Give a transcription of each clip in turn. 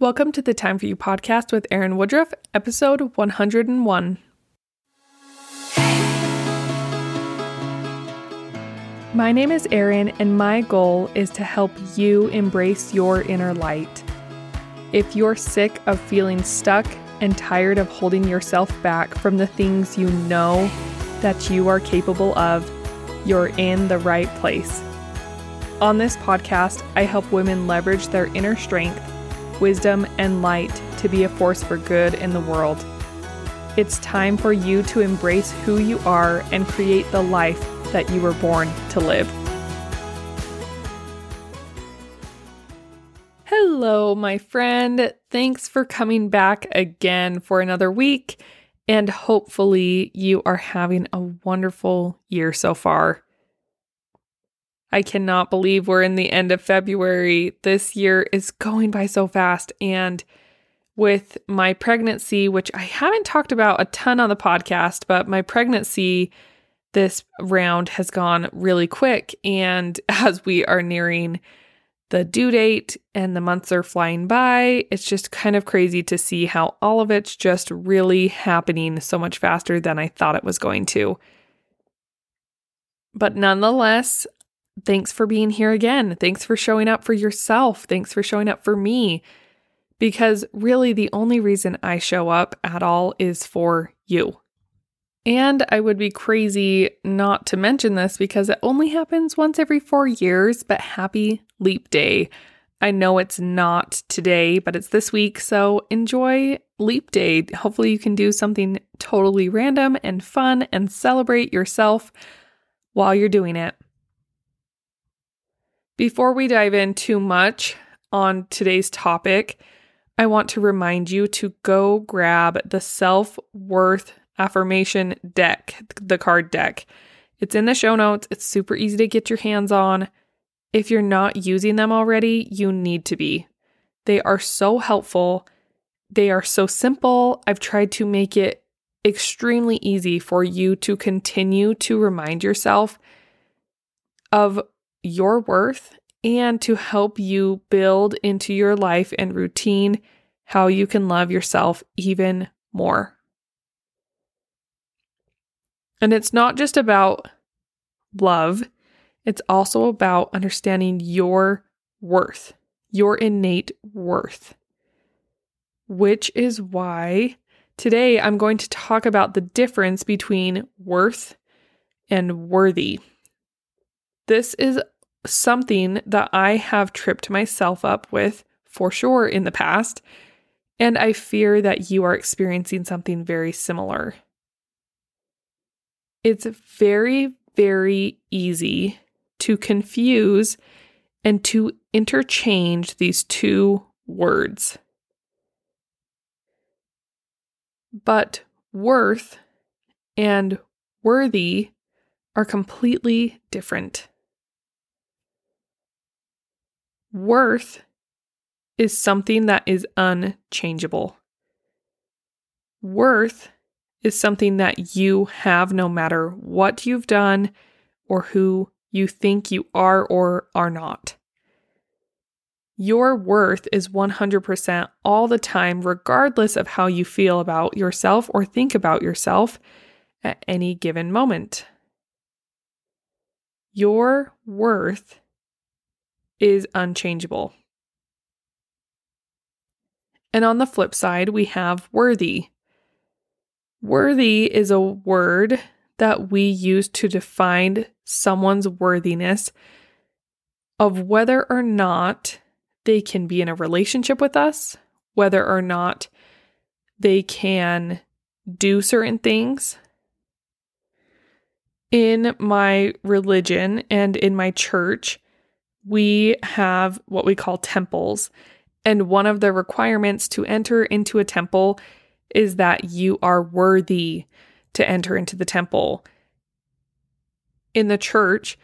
Welcome to the Time for You podcast with Erin Woodruff, episode 101. My name is Erin, and my goal is to help you embrace your inner light. If you're sick of feeling stuck and tired of holding yourself back from the things you know that you are capable of, you're in the right place. On this podcast, I help women leverage their inner strength wisdom, and light to be a force for good in the world. It's time for you to embrace who you are and create the life that you were born to live. Hello, my friend. Thanks for coming back again for another week, and hopefully, you are having a wonderful year so far. I cannot believe we're in the end of February. This year is going by so fast. And with my pregnancy, which I haven't talked about a ton on the podcast, but my pregnancy this round has gone really quick. And as we are nearing the due date and the months are flying by, it's just kind of crazy to see how all of it's just really happening so much faster than I thought it was going to. But nonetheless, thanks for being here again. Thanks for showing up for yourself. Thanks for showing up for me. Because really, the only reason I show up at all is for you. And I would be crazy not to mention this because it only happens once every four years, but happy leap day. I know it's not today, but it's this week, so enjoy leap day. Hopefully, you can do something totally random and fun and celebrate yourself while you're doing it. Before we dive in too much on today's topic, I want to remind you to go grab the self worth affirmation deck, the card deck. It's in the show notes. It's super easy to get your hands on. If you're not using them already, you need to be. They are so helpful. They are so simple. I've tried to make it extremely easy for you to continue to remind yourself of your worth and to help you build into your life and routine how you can love yourself even more. And it's not just about love, it's also about understanding your worth, your innate worth, which is why today I'm going to talk about the difference between worth and worthy. This is something that I have tripped myself up with for sure in the past, and I fear that you are experiencing something very similar. It's very, very easy to confuse and to interchange these two words. But worth and worthy are completely different. Worth is something that is unchangeable. Worth is something that you have no matter what you've done or who you think you are or are not. Your worth is 100% all the time, regardless of how you feel about yourself or think about yourself at any given moment. Your worth is unchangeable. And on the flip side, we have worthy. Worthy is a word that we use to define someone's worthiness of whether or not they can be in a relationship with us, whether or not they can do certain things. In my religion and in my church, we have what we call temples. And one of the requirements to enter into a temple is that you are worthy to enter into the temple. In the church,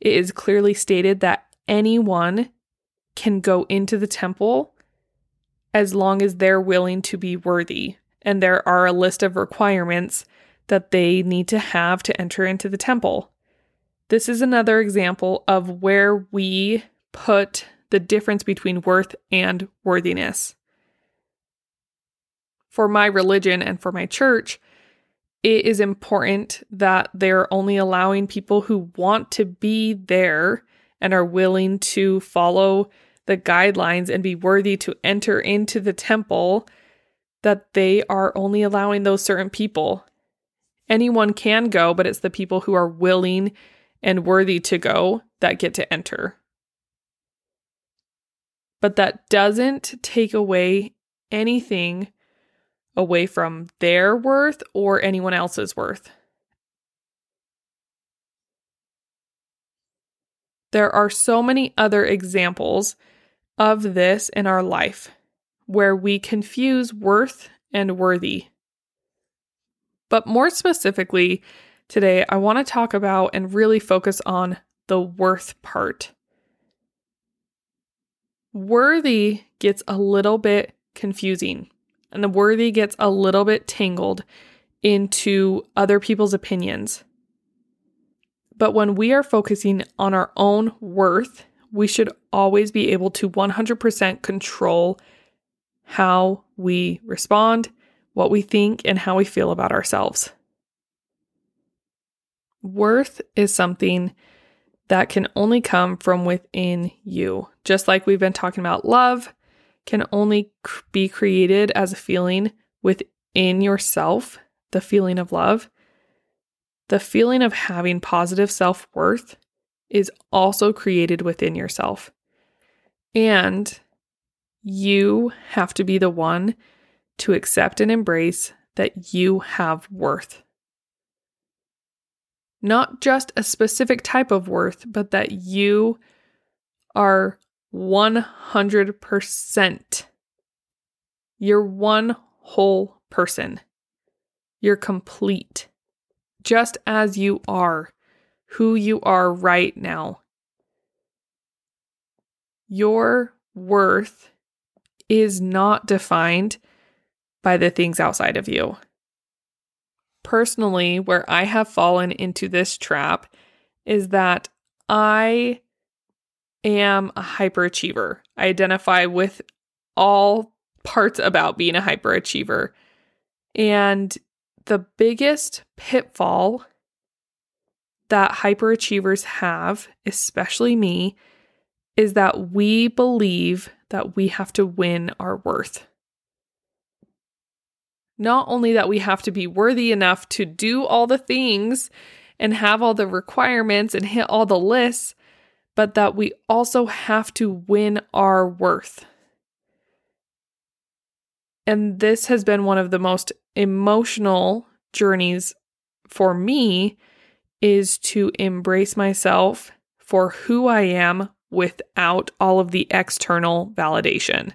it is clearly stated that anyone can go into the temple as long as they're willing to be worthy. And there are a list of requirements that they need to have to enter into the temple. This is another example of where we put the difference between worth and worthiness. for my religion and for my church, it is important that they're only allowing people who want to be there and are willing to follow the guidelines and be worthy to enter into the temple, that they are only allowing those certain people. Anyone can go, but it's the people who are willing and worthy to go that get to enter. But that doesn't take away anything away from their worth or anyone else's worth. There are so many other examples of this in our life where we confuse worth and worthy. But more specifically, today I want to talk about and really focus on the worth part. Worthy gets a little bit confusing and the worthy gets a little bit tangled into other people's opinions. But when we are focusing on our own worth, we should always be able to 100% control how we respond, what we think, and how we feel about ourselves. Worth is something that can only come from within you. Just like we've been talking about love, can only be created as a feeling within yourself, the feeling of love. The feeling of having positive self worth is also created within yourself. And you have to be the one to accept and embrace that you have worth. Not just a specific type of worth, but that you are 100%. You're one whole person. You're complete, just as you are, who you are right now. Your worth is not defined by the things outside of you. Personally, where I have fallen into this trap is that I am a hyperachiever. I identify with all parts about being a hyperachiever. And the biggest pitfall that hyperachievers have, especially me, is that we believe that we have to win our worth. Not only that we have to be worthy enough to do all the things and have all the requirements and hit all the lists, but that we also have to win our worth. And this has been one of the most emotional journeys for me is to embrace myself for who I am without all of the external validation.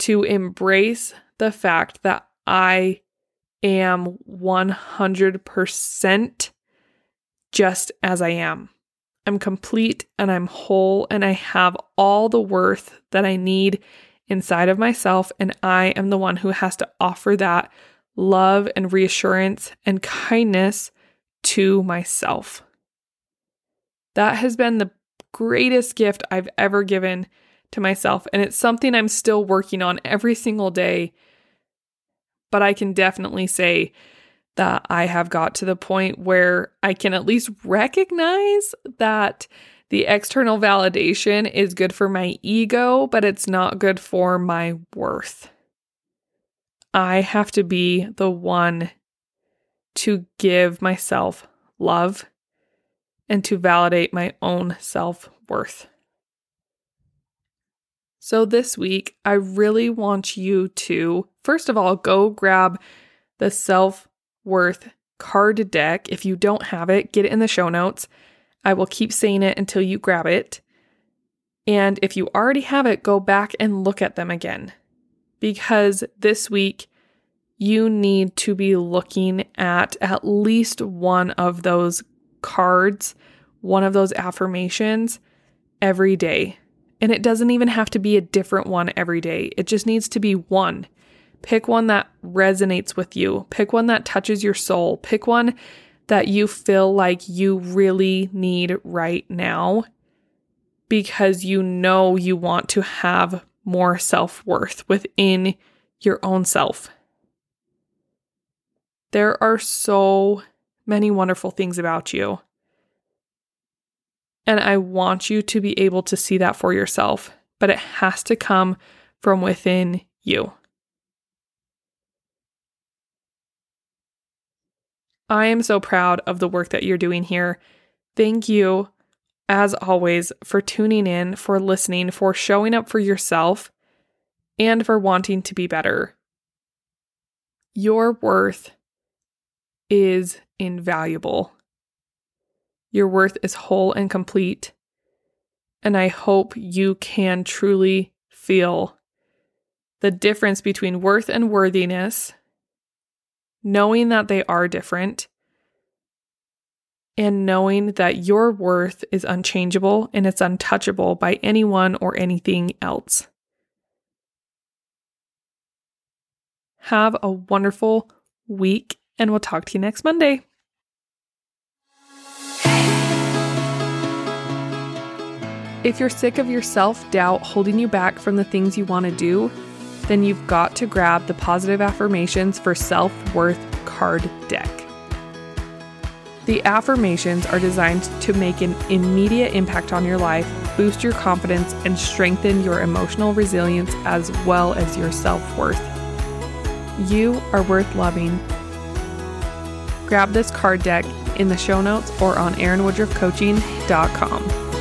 To embrace the fact that I am 100% just as I am. I'm complete and I'm whole and I have all the worth that I need inside of myself. And I am the one who has to offer that love and reassurance and kindness to myself. That has been the greatest gift I've ever given to myself. And it's something I'm still working on every single day. But I can definitely say that I have got to the point where I can at least recognize that the external validation is good for my ego, but it's not good for my worth. I have to be the one to give myself love and to validate my own self worth. So, this week, I really want you to, first of all, go grab the self worth card deck. If you don't have it, get it in the show notes. I will keep saying it until you grab it. And if you already have it, go back and look at them again. Because this week, you need to be looking at at least one of those cards, one of those affirmations every day. And it doesn't even have to be a different one every day, it just needs to be one. Pick one that resonates with you. Pick one that touches your soul. Pick one that you feel like you really need right now because you know you want to have more self worth within your own self. There are so many wonderful things about you. And I want you to be able to see that for yourself, but it has to come from within you. I am so proud of the work that you're doing here. Thank you, as always, for tuning in, for listening, for showing up for yourself, and for wanting to be better. Your worth is invaluable. Your worth is whole and complete. And I hope you can truly feel the difference between worth and worthiness, knowing that they are different, and knowing that your worth is unchangeable and it's untouchable by anyone or anything else. Have a wonderful week, and we'll talk to you next Monday. If you're sick of your self doubt holding you back from the things you want to do, then you've got to grab the positive affirmations for self worth card deck. The affirmations are designed to make an immediate impact on your life, boost your confidence, and strengthen your emotional resilience as well as your self worth. You are worth loving. Grab this card deck in the show notes or on erinwoodruffcoaching.com.